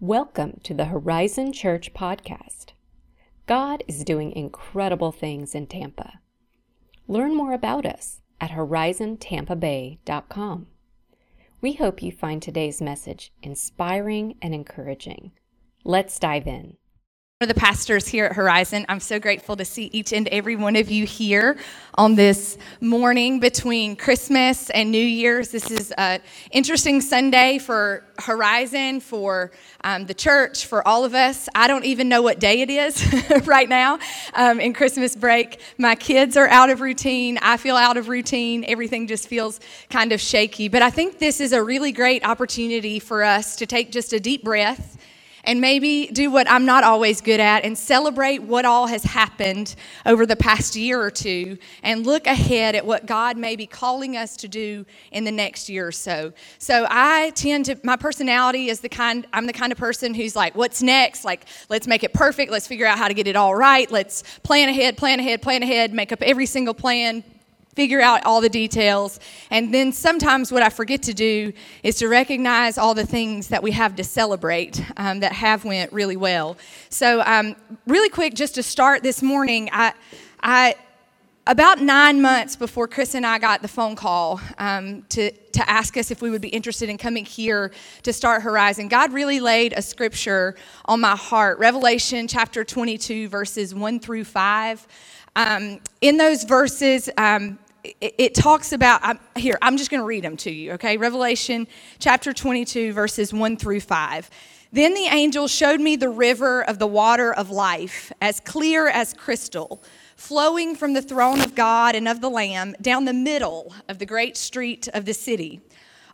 Welcome to the Horizon Church podcast. God is doing incredible things in Tampa. Learn more about us at horizontampabay.com. We hope you find today's message inspiring and encouraging. Let's dive in of the pastors here at Horizon. I'm so grateful to see each and every one of you here on this morning between Christmas and New Year's. This is an interesting Sunday for Horizon, for um, the church, for all of us. I don't even know what day it is right now um, in Christmas break. My kids are out of routine. I feel out of routine. Everything just feels kind of shaky. But I think this is a really great opportunity for us to take just a deep breath and maybe do what I'm not always good at and celebrate what all has happened over the past year or two and look ahead at what God may be calling us to do in the next year or so. So I tend to, my personality is the kind, I'm the kind of person who's like, what's next? Like, let's make it perfect. Let's figure out how to get it all right. Let's plan ahead, plan ahead, plan ahead, make up every single plan, figure out all the details. And then sometimes what I forget to do is to recognize all the things that we have to celebrate um, that have went really well. So, um, really quick, just to start this morning, I, I about nine months before Chris and I got the phone call um, to, to ask us if we would be interested in coming here to start Horizon, God really laid a scripture on my heart Revelation chapter 22, verses 1 through 5. Um, in those verses, um, it, talks about, I'm, here, I'm just going to read them to you, okay? Revelation chapter 22, verses 1 through 5. Then the angel showed me the river of the water of life, as clear as crystal, flowing from the throne of God and of the Lamb down the middle of the great street of the city.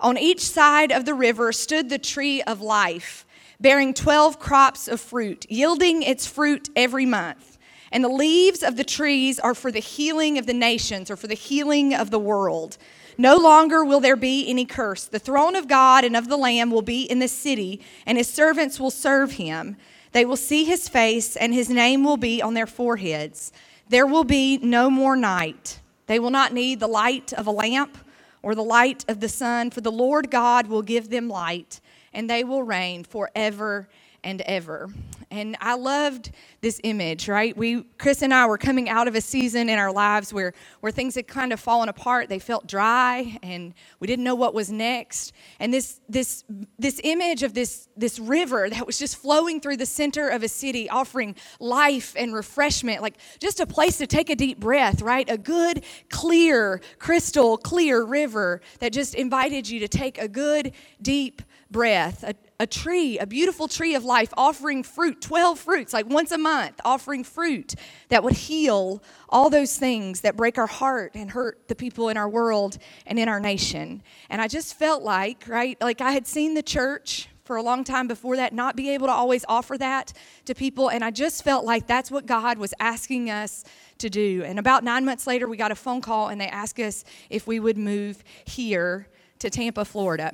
On each side of the river stood the tree of life, bearing 12 crops of fruit, yielding its fruit every month. And the leaves of the trees are for the healing of the nations or for the healing of the world. No longer will there be any curse. The throne of God and of the Lamb will be in the city, and his servants will serve him. They will see his face, and his name will be on their foreheads. There will be no more night. They will not need the light of a lamp or the light of the sun, for the Lord God will give them light, and they will reign forever and ever. And I loved this image, right? We, Chris and I were coming out of a season in our lives where, where things had kind of fallen apart. They felt dry and we didn't know what was next. And this, this, this image of this, this river that was just flowing through the center of a city, offering life and refreshment, like just a place to take a deep breath, right? A good, clear, crystal clear river that just invited you to take a good, deep breath, a, a tree, a beautiful tree of life offering fruit, 12 fruits, like once a month, offering fruit that would heal all those things that break our heart and hurt the people in our world and in our nation. And I just felt like, right, like I had seen the church for a long time before that not be able to always offer that to people. And I just felt like that's what God was asking us to do. And about nine months later, we got a phone call and they asked us if we would move here to Tampa, Florida.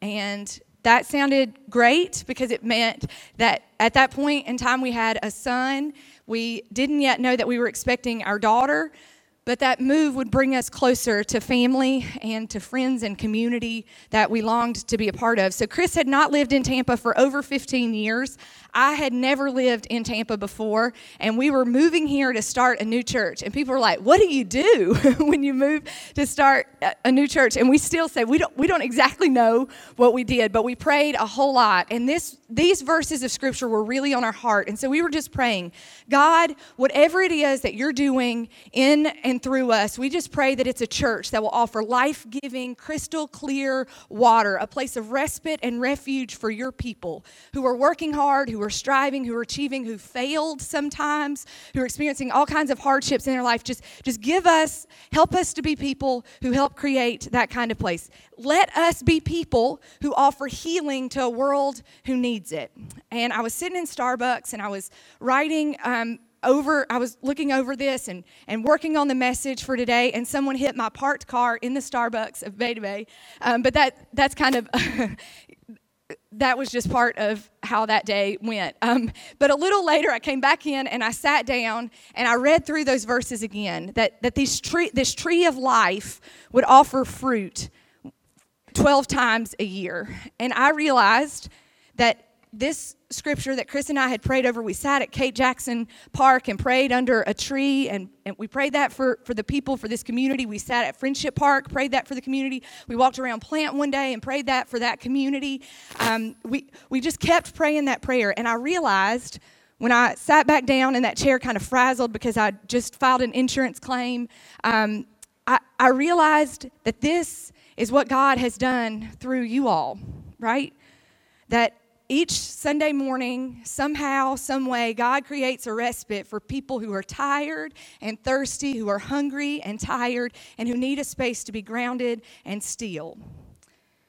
And that sounded great because it meant that at that point in time we had a son. We didn't yet know that we were expecting our daughter, but that move would bring us closer to family and to friends and community that we longed to be a part of. So, Chris had not lived in Tampa for over 15 years. I had never lived in Tampa before, and we were moving here to start a new church. And people were like, "What do you do when you move to start a new church?" And we still say we don't we don't exactly know what we did, but we prayed a whole lot. And this these verses of scripture were really on our heart. And so we were just praying, God, whatever it is that you're doing in and through us, we just pray that it's a church that will offer life giving, crystal clear water, a place of respite and refuge for your people who are working hard, who are striving, who are achieving, who failed sometimes, who are experiencing all kinds of hardships in their life. Just, just give us, help us to be people who help create that kind of place. Let us be people who offer healing to a world who needs it. And I was sitting in Starbucks and I was writing. Um, over i was looking over this and, and working on the message for today and someone hit my parked car in the starbucks of Bay to Bay. Um, but that that's kind of that was just part of how that day went. Um, but a little later, I came back in and I sat down and I read through those verses again that, that these tree, this tree of life would offer fruit 12 times a year. And I realized that this scripture that Chris and I had prayed over, we sat at Kate Jackson Park and prayed under a tree, and, and we prayed that for, for the people, for this community. We sat at Friendship Park, prayed that for the community. We walked around Plant one day and prayed that for that community. Um, we, we just kept praying that prayer, and I realized when I sat back down in that chair, kind of frazzled because I just filed an insurance claim, um, I, I realized that this is what God has done through you all, right? That each Sunday morning, somehow, some way, God creates a respite for people who are tired and thirsty, who are hungry and tired, and who need a space to be grounded and still.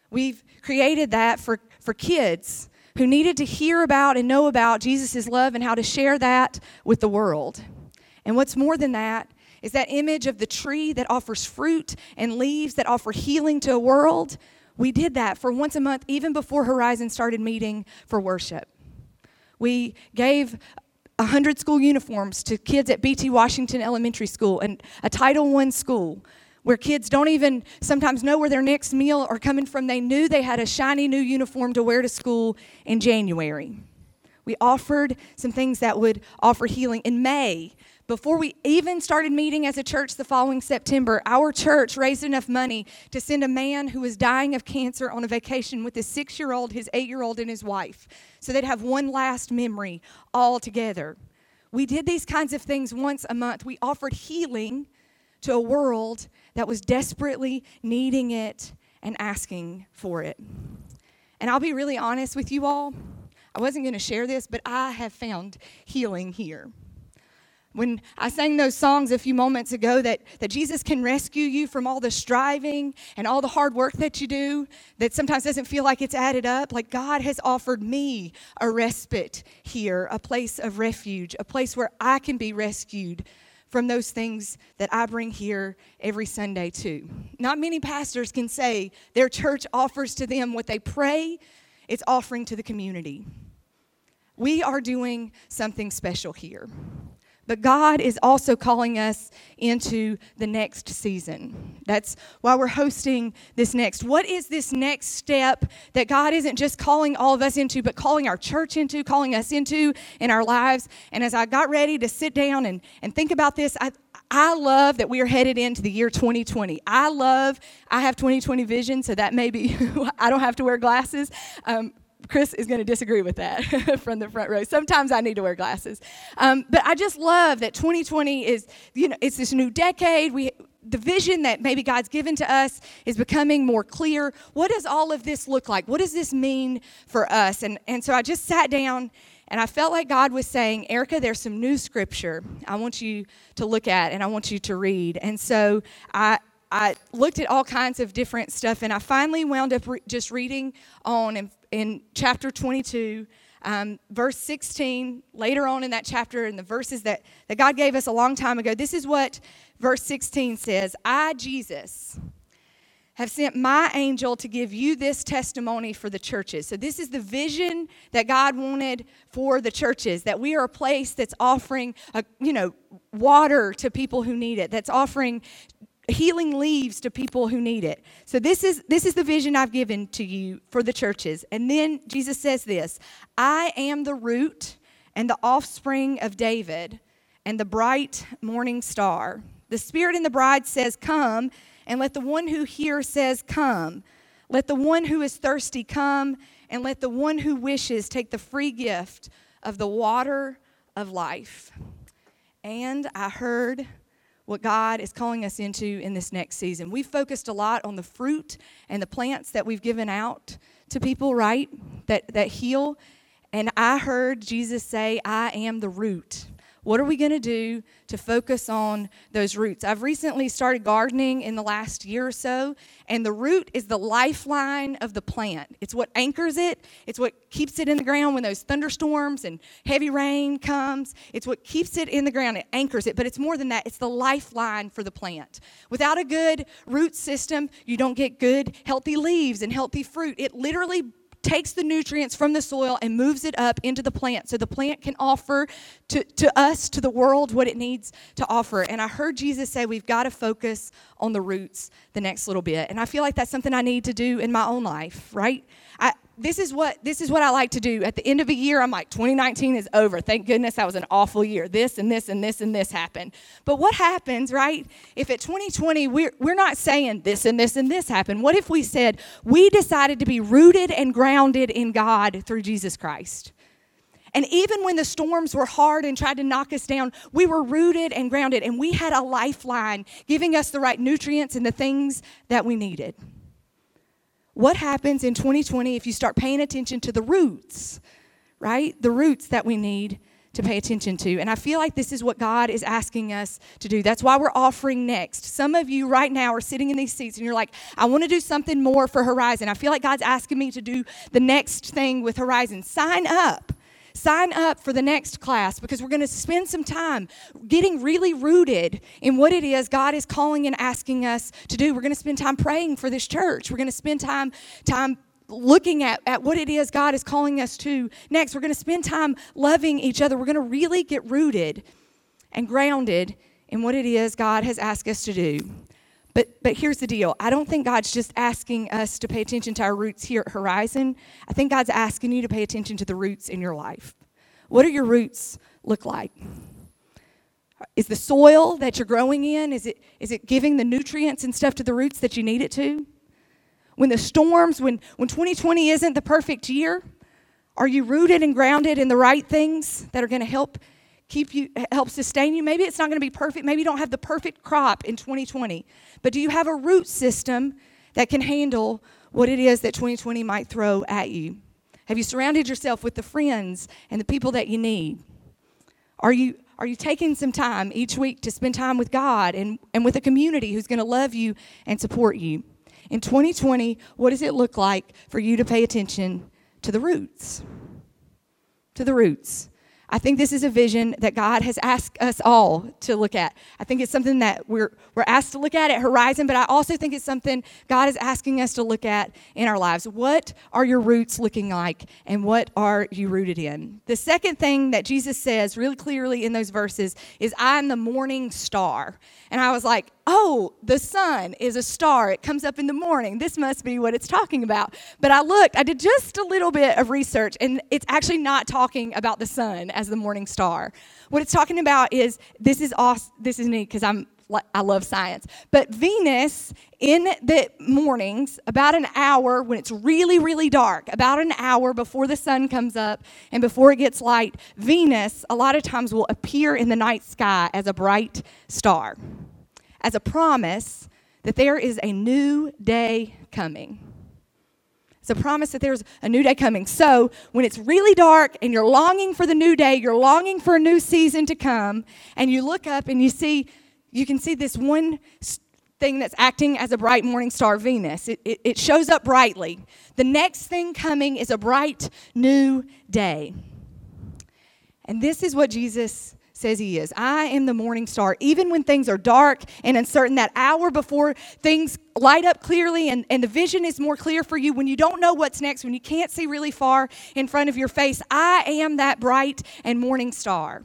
We've created that for, for kids who needed to hear about and know about Jesus' love and how to share that with the world. And what's more than that is that image of the tree that offers fruit and leaves that offer healing to a world. We did that for once a month, even before Horizon started meeting for worship. We gave 100 school uniforms to kids at BT Washington Elementary School and a Title I school where kids don't even sometimes know where their next meal are coming from. They knew they had a shiny new uniform to wear to school in January. We offered some things that would offer healing. In May, before we even started meeting as a church the following September, our church raised enough money to send a man who was dying of cancer on a vacation with his six year old, his eight year old, and his wife so they'd have one last memory all together. We did these kinds of things once a month. We offered healing to a world that was desperately needing it and asking for it. And I'll be really honest with you all. I wasn't going to share this, but I have found healing here. When I sang those songs a few moments ago that, that Jesus can rescue you from all the striving and all the hard work that you do that sometimes doesn't feel like it's added up, like God has offered me a respite here, a place of refuge, a place where I can be rescued from those things that I bring here every Sunday, too. Not many pastors can say their church offers to them what they pray, it's offering to the community. We are doing something special here. But God is also calling us into the next season. That's why we're hosting this next. What is this next step that God isn't just calling all of us into, but calling our church into, calling us into in our lives? And as I got ready to sit down and, and think about this, I, I love that we are headed into the year 2020. I love, I have 2020 vision, so that may be, I don't have to wear glasses. Um, Chris is going to disagree with that from the front row. Sometimes I need to wear glasses. Um, but I just love that 2020 is, you know, it's this new decade. We, the vision that maybe God's given to us is becoming more clear. What does all of this look like? What does this mean for us? And, and so I just sat down and I felt like God was saying, Erica, there's some new scripture I want you to look at and I want you to read. And so I, I looked at all kinds of different stuff, and I finally wound up re- just reading on in, in chapter 22, um, verse 16, later on in that chapter, in the verses that, that God gave us a long time ago. This is what verse 16 says I, Jesus, have sent my angel to give you this testimony for the churches. So, this is the vision that God wanted for the churches that we are a place that's offering, a, you know, water to people who need it, that's offering healing leaves to people who need it. So this is this is the vision I've given to you for the churches. And then Jesus says this, I am the root and the offspring of David and the bright morning star. The spirit and the bride says, "Come," and let the one who hears says, "Come." Let the one who is thirsty come, and let the one who wishes take the free gift of the water of life. And I heard what God is calling us into in this next season. We've focused a lot on the fruit and the plants that we've given out to people, right? That that heal. And I heard Jesus say, I am the root. What are we going to do to focus on those roots? I've recently started gardening in the last year or so, and the root is the lifeline of the plant. It's what anchors it, it's what keeps it in the ground when those thunderstorms and heavy rain comes. It's what keeps it in the ground, it anchors it, but it's more than that. It's the lifeline for the plant. Without a good root system, you don't get good, healthy leaves and healthy fruit. It literally takes the nutrients from the soil and moves it up into the plant so the plant can offer to, to us, to the world, what it needs to offer. And I heard Jesus say we've got to focus on the roots the next little bit. And I feel like that's something I need to do in my own life, right? I, this is what this is what I like to do. At the end of a year, I'm like, 2019 is over. Thank goodness that was an awful year. This and this and this and this happened. But what happens, right? If at 2020 we're we're not saying this and this and this happened. What if we said we decided to be rooted and grounded in God through Jesus Christ? And even when the storms were hard and tried to knock us down, we were rooted and grounded, and we had a lifeline giving us the right nutrients and the things that we needed. What happens in 2020 if you start paying attention to the roots, right? The roots that we need to pay attention to. And I feel like this is what God is asking us to do. That's why we're offering next. Some of you right now are sitting in these seats and you're like, I want to do something more for Horizon. I feel like God's asking me to do the next thing with Horizon. Sign up. Sign up for the next class because we're going to spend some time getting really rooted in what it is God is calling and asking us to do. We're going to spend time praying for this church. We're going to spend time time looking at, at what it is God is calling us to. Next, we're going to spend time loving each other. We're going to really get rooted and grounded in what it is God has asked us to do. But, but here's the deal I don't think God's just asking us to pay attention to our roots here at Horizon. I think God's asking you to pay attention to the roots in your life. What do your roots look like? Is the soil that you're growing in, is it, is it giving the nutrients and stuff to the roots that you need it to? When the storms, when, when 2020 isn't the perfect year, are you rooted and grounded in the right things that are going to help keep you, help sustain you. Maybe it's not going to be perfect. Maybe you don't have the perfect crop in 2020. But do you have a root system that can handle what it is that 2020 might throw at you? Have you surrounded yourself with the friends and the people that you need? Are you, are you taking some time each week to spend time with God and, and with a community who's going to love you and support you? In 2020, what does it look like for you to pay attention to the roots? To the roots. I think this is a vision that God has asked us all to look at. I think it's something that we're, we're asked to look at at Horizon, but I also think it's something God is asking us to look at in our lives. What are your roots looking like, and what are you rooted in? The second thing that Jesus says really clearly in those verses is, I am the morning star. And I was like, oh, the sun is a star. It comes up in the morning. This must be what it's talking about. But I looked, I did just a little bit of research, and it's actually not talking about the sun as the morning star. What it's talking about is this is awesome. This is neat because I'm I love science. But Venus in the mornings, about an hour when it's really, really dark, about an hour before the sun comes up and before it gets light, Venus a lot of times will appear in the night sky as a bright star as a promise that there is a new day coming. It's a promise that there's a new day coming. So, when it's really dark and you're longing for the new day, you're longing for a new season to come, and you look up and you see, you can see this one thing that's acting as a bright morning star, Venus. It, it, it shows up brightly. The next thing coming is a bright new day. And this is what Jesus says he is. I am the morning star. Even when things are dark and uncertain, that hour before things light up clearly and, and the vision is more clear for you, when you don't know what's next, when you can't see really far in front of your face, I am that bright and morning star.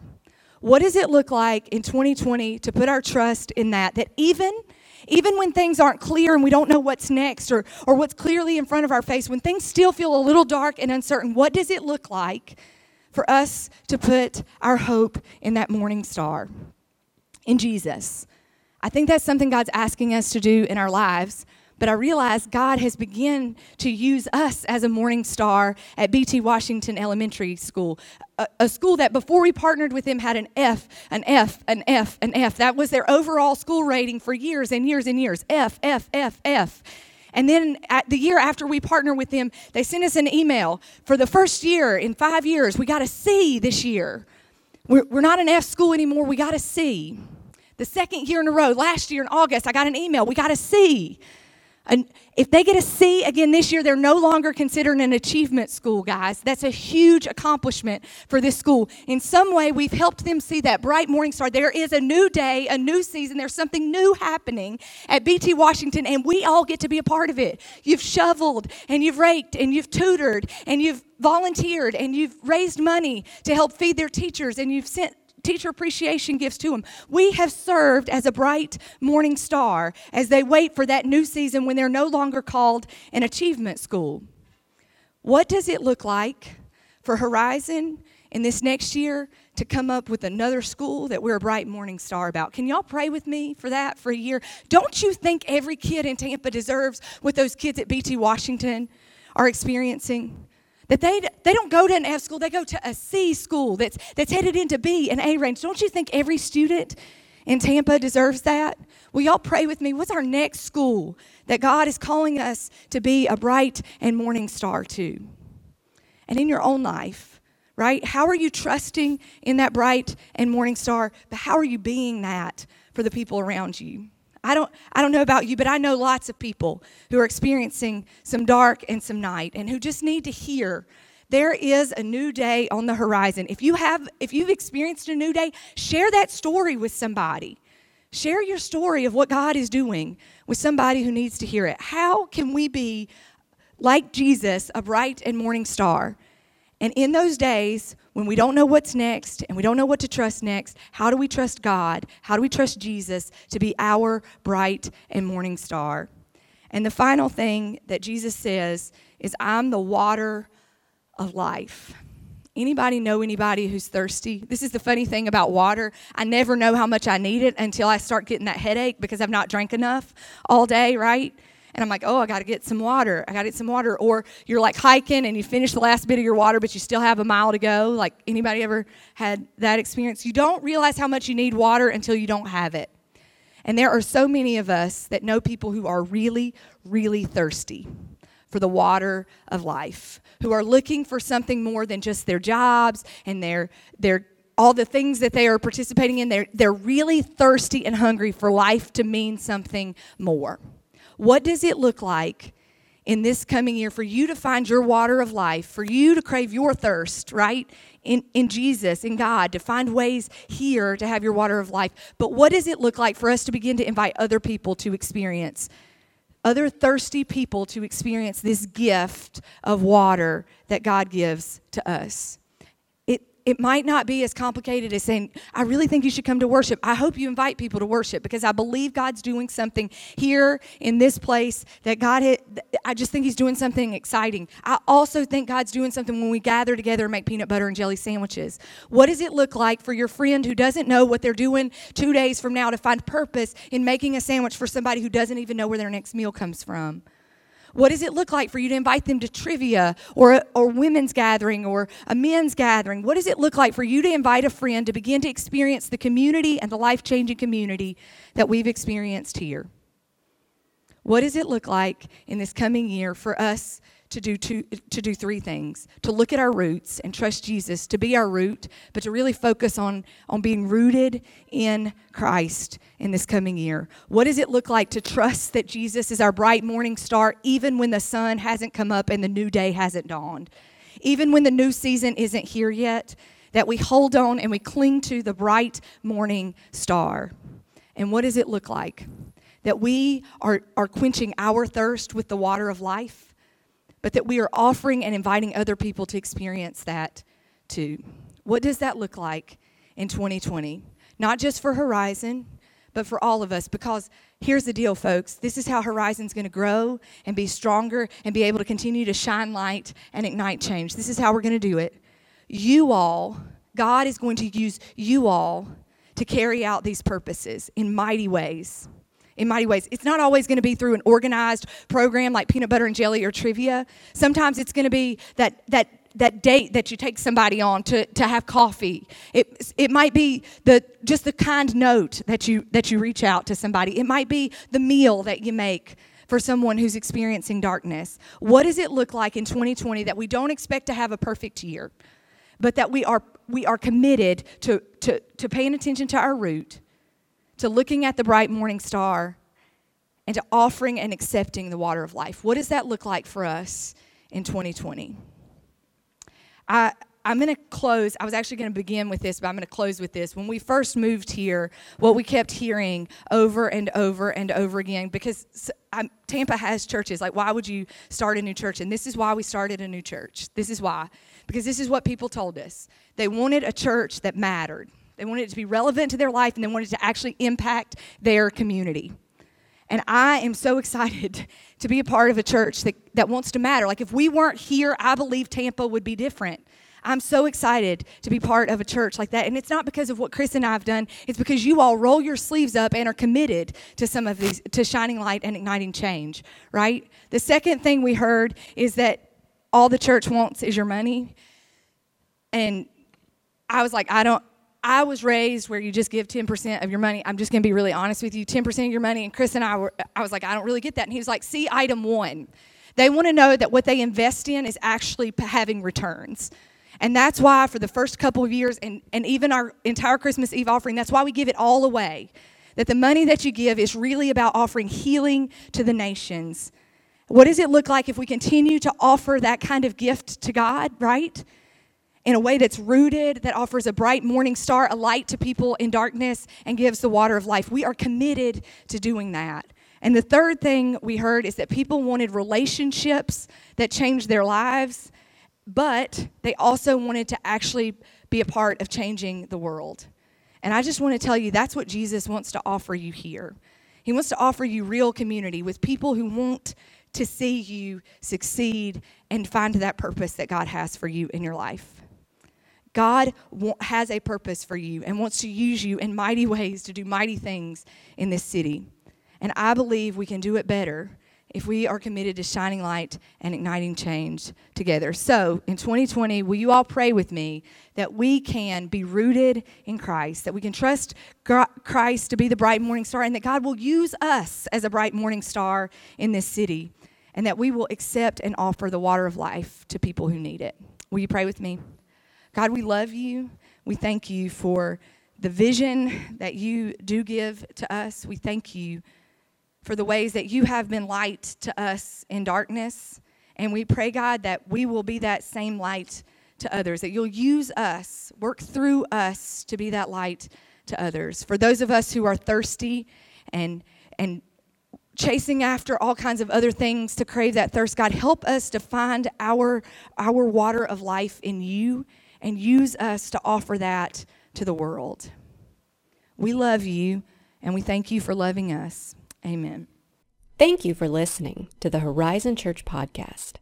What does it look like in 2020 to put our trust in that? That even even when things aren't clear and we don't know what's next or, or what's clearly in front of our face, when things still feel a little dark and uncertain, what does it look like for us to put our hope in that morning star, in Jesus. I think that's something God's asking us to do in our lives. But I realize God has begun to use us as a morning star at BT Washington Elementary School, a, a, school that before we partnered with them had an F, an F, an F, an F. That was their overall school rating for years and years and years. F, F, F, F. And then the year after we partner with them, they sent us an email. For the first year in five years, we got a C this year. We're, we're not an F school anymore, we got a C. The second year in a row, last year in August, I got an email. We got a C. And if they get a C again this year, they're no longer considered an achievement school, guys. That's a huge accomplishment for this school. In some way, we've helped them see that bright morning star. There is a new day, a new season. There's something new happening at BT Washington, and we all get to be a part of it. You've shoveled, and you've raked, and you've tutored, and you've volunteered, and you've raised money to help feed their teachers, and you've sent teacher appreciation gifts to them. We have served as a bright morning star as they wait for that new season when they're no longer called an achievement school. What does it look like for Horizon in this next year to come up with another school that we're a bright morning star about. Can y'all pray with me for that for a year? Don't you think every kid in Tampa deserves what those kids at BT Washington are experiencing? That they, they don't go to an F school, they go to a C school that's, that's headed into B and A range. Don't you think every student in Tampa deserves that? Will y'all pray with me? What's our next school that God is calling us to be a bright and morning star to? And in your own life, right? How are you trusting in that bright and morning star? But how are you being that for the people around you? I don't, I don't know about you, but I know lots of people who are experiencing some dark and some night and who just need to hear there is a new day on the horizon. If you have if you've experienced a new day, share that story with somebody. Share your story of what God is doing with somebody who needs to hear it. How can we be like Jesus, a bright and morning star? And in those days, when we don't know what's next and we don't know what to trust next, how do we trust God? How do we trust Jesus to be our bright and morning star? And the final thing that Jesus says is, I'm the water of life. Anybody know anybody who's thirsty? This is the funny thing about water. I never know how much I need it until I start getting that headache because I've not drank enough all day, right? And I'm like, oh, I got to get some water. I got to get some water. Or you're like hiking and you finish the last bit of your water, but you still have a mile to go. Like anybody ever had that experience? You don't realize how much you need water until you don't have it. And there are so many of us that know people who are really, really thirsty for the water of life, who are looking for something more than just their jobs and their their all the things that they are participating in. They're, they're really thirsty and hungry for life to mean something more. What does it look like in this coming year for you to find your water of life, for you to crave your thirst, right? In, in Jesus, in God, to find ways here to have your water of life. But what does it look like for us to begin to invite other people to experience, other thirsty people to experience this gift of water that God gives to us? It might not be as complicated as saying, I really think you should come to worship. I hope you invite people to worship because I believe God's doing something here in this place that God, had, I just think He's doing something exciting. I also think God's doing something when we gather together and make peanut butter and jelly sandwiches. What does it look like for your friend who doesn't know what they're doing two days from now to find purpose in making a sandwich for somebody who doesn't even know where their next meal comes from? What does it look like for you to invite them to trivia or a or women's gathering or a men's gathering? What does it look like for you to invite a friend to begin to experience the community and the life changing community that we've experienced here? What does it look like in this coming year for us to do two, to do three things to look at our roots and trust jesus to be our root but to really focus on on being rooted in christ in this coming year. What does it look like to trust that jesus is our bright morning star even when the sun hasn't come up and the new day hasn't dawned? Even when the new season isn't here yet that we hold on and we cling to the bright morning star. And what does it look like? That we are, are quenching our thirst with the water of life but that we are offering and inviting other people to experience that too. What does that look like in 2020? Not just for Horizon, but for all of us. Because here's the deal, folks this is how Horizon's going to grow and be stronger and be able to continue to shine light and ignite change. This is how we're going to do it. You all, God is going to use you all to carry out these purposes in mighty ways in mighty ways. It's not always going to be through an organized program like peanut butter and jelly or trivia. Sometimes it's going to be that that that date that you take somebody on to, to have coffee. It, it might be the just the kind note that you that you reach out to somebody. It might be the meal that you make for someone who's experiencing darkness. What does it look like in 2020 that we don't expect to have a perfect year, but that we are we are committed to, to, to paying attention to our root, to looking at the bright morning star and to offering and accepting the water of life. What does that look like for us in 2020? I, I'm going to close. I was actually going to begin with this, but I'm going to close with this. When we first moved here, what we kept hearing over and over and over again, because I'm, Tampa has churches. Like, why would you start a new church? And this is why we started a new church. This is why. Because this is what people told us. They wanted a church that mattered. They wanted it to be relevant to their life and they wanted it to actually impact their community. And I am so excited to be a part of a church that, that wants to matter. Like, if we weren't here, I believe Tampa would be different. I'm so excited to be part of a church like that. And it's not because of what Chris and I have done, it's because you all roll your sleeves up and are committed to some of these, to shining light and igniting change, right? The second thing we heard is that all the church wants is your money. And I was like, I don't, I was raised where you just give 10% of your money. I'm just going to be really honest with you 10% of your money. And Chris and I were, I was like, I don't really get that. And he was like, see item one. They want to know that what they invest in is actually having returns. And that's why, for the first couple of years, and, and even our entire Christmas Eve offering, that's why we give it all away. That the money that you give is really about offering healing to the nations. What does it look like if we continue to offer that kind of gift to God, right? In a way that's rooted, that offers a bright morning star, a light to people in darkness, and gives the water of life. We are committed to doing that. And the third thing we heard is that people wanted relationships that changed their lives but they also wanted to actually be a part of changing the world. And I just want to tell you that's what Jesus wants to offer you here. He wants to offer you real community with people who want to see you succeed and find that purpose that God has for you in your life. God has a purpose for you and wants to use you in mighty ways to do mighty things in this city. And I believe we can do it better if we are committed to shining light and igniting change together. So, in 2020, will you all pray with me that we can be rooted in Christ, that we can trust Christ to be the bright morning star, and that God will use us as a bright morning star in this city, and that we will accept and offer the water of life to people who need it? Will you pray with me? God, we love you. We thank you for the vision that you do give to us. We thank you for the ways that you have been light to us in darkness. And we pray, God, that we will be that same light to others, that you'll use us, work through us to be that light to others. For those of us who are thirsty and, and chasing after all kinds of other things to crave that thirst, God, help us to find our, our water of life in you and use us to offer that to the world. We love you and we thank you for loving us. Amen. Thank you for listening to the Horizon Church podcast.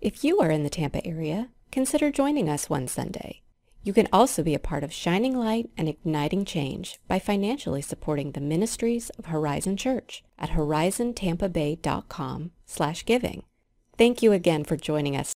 If you are in the Tampa area, consider joining us one Sunday. You can also be a part of shining light and igniting change by financially supporting the ministries of Horizon Church at horizontampabay.com slash giving. Thank you again for joining us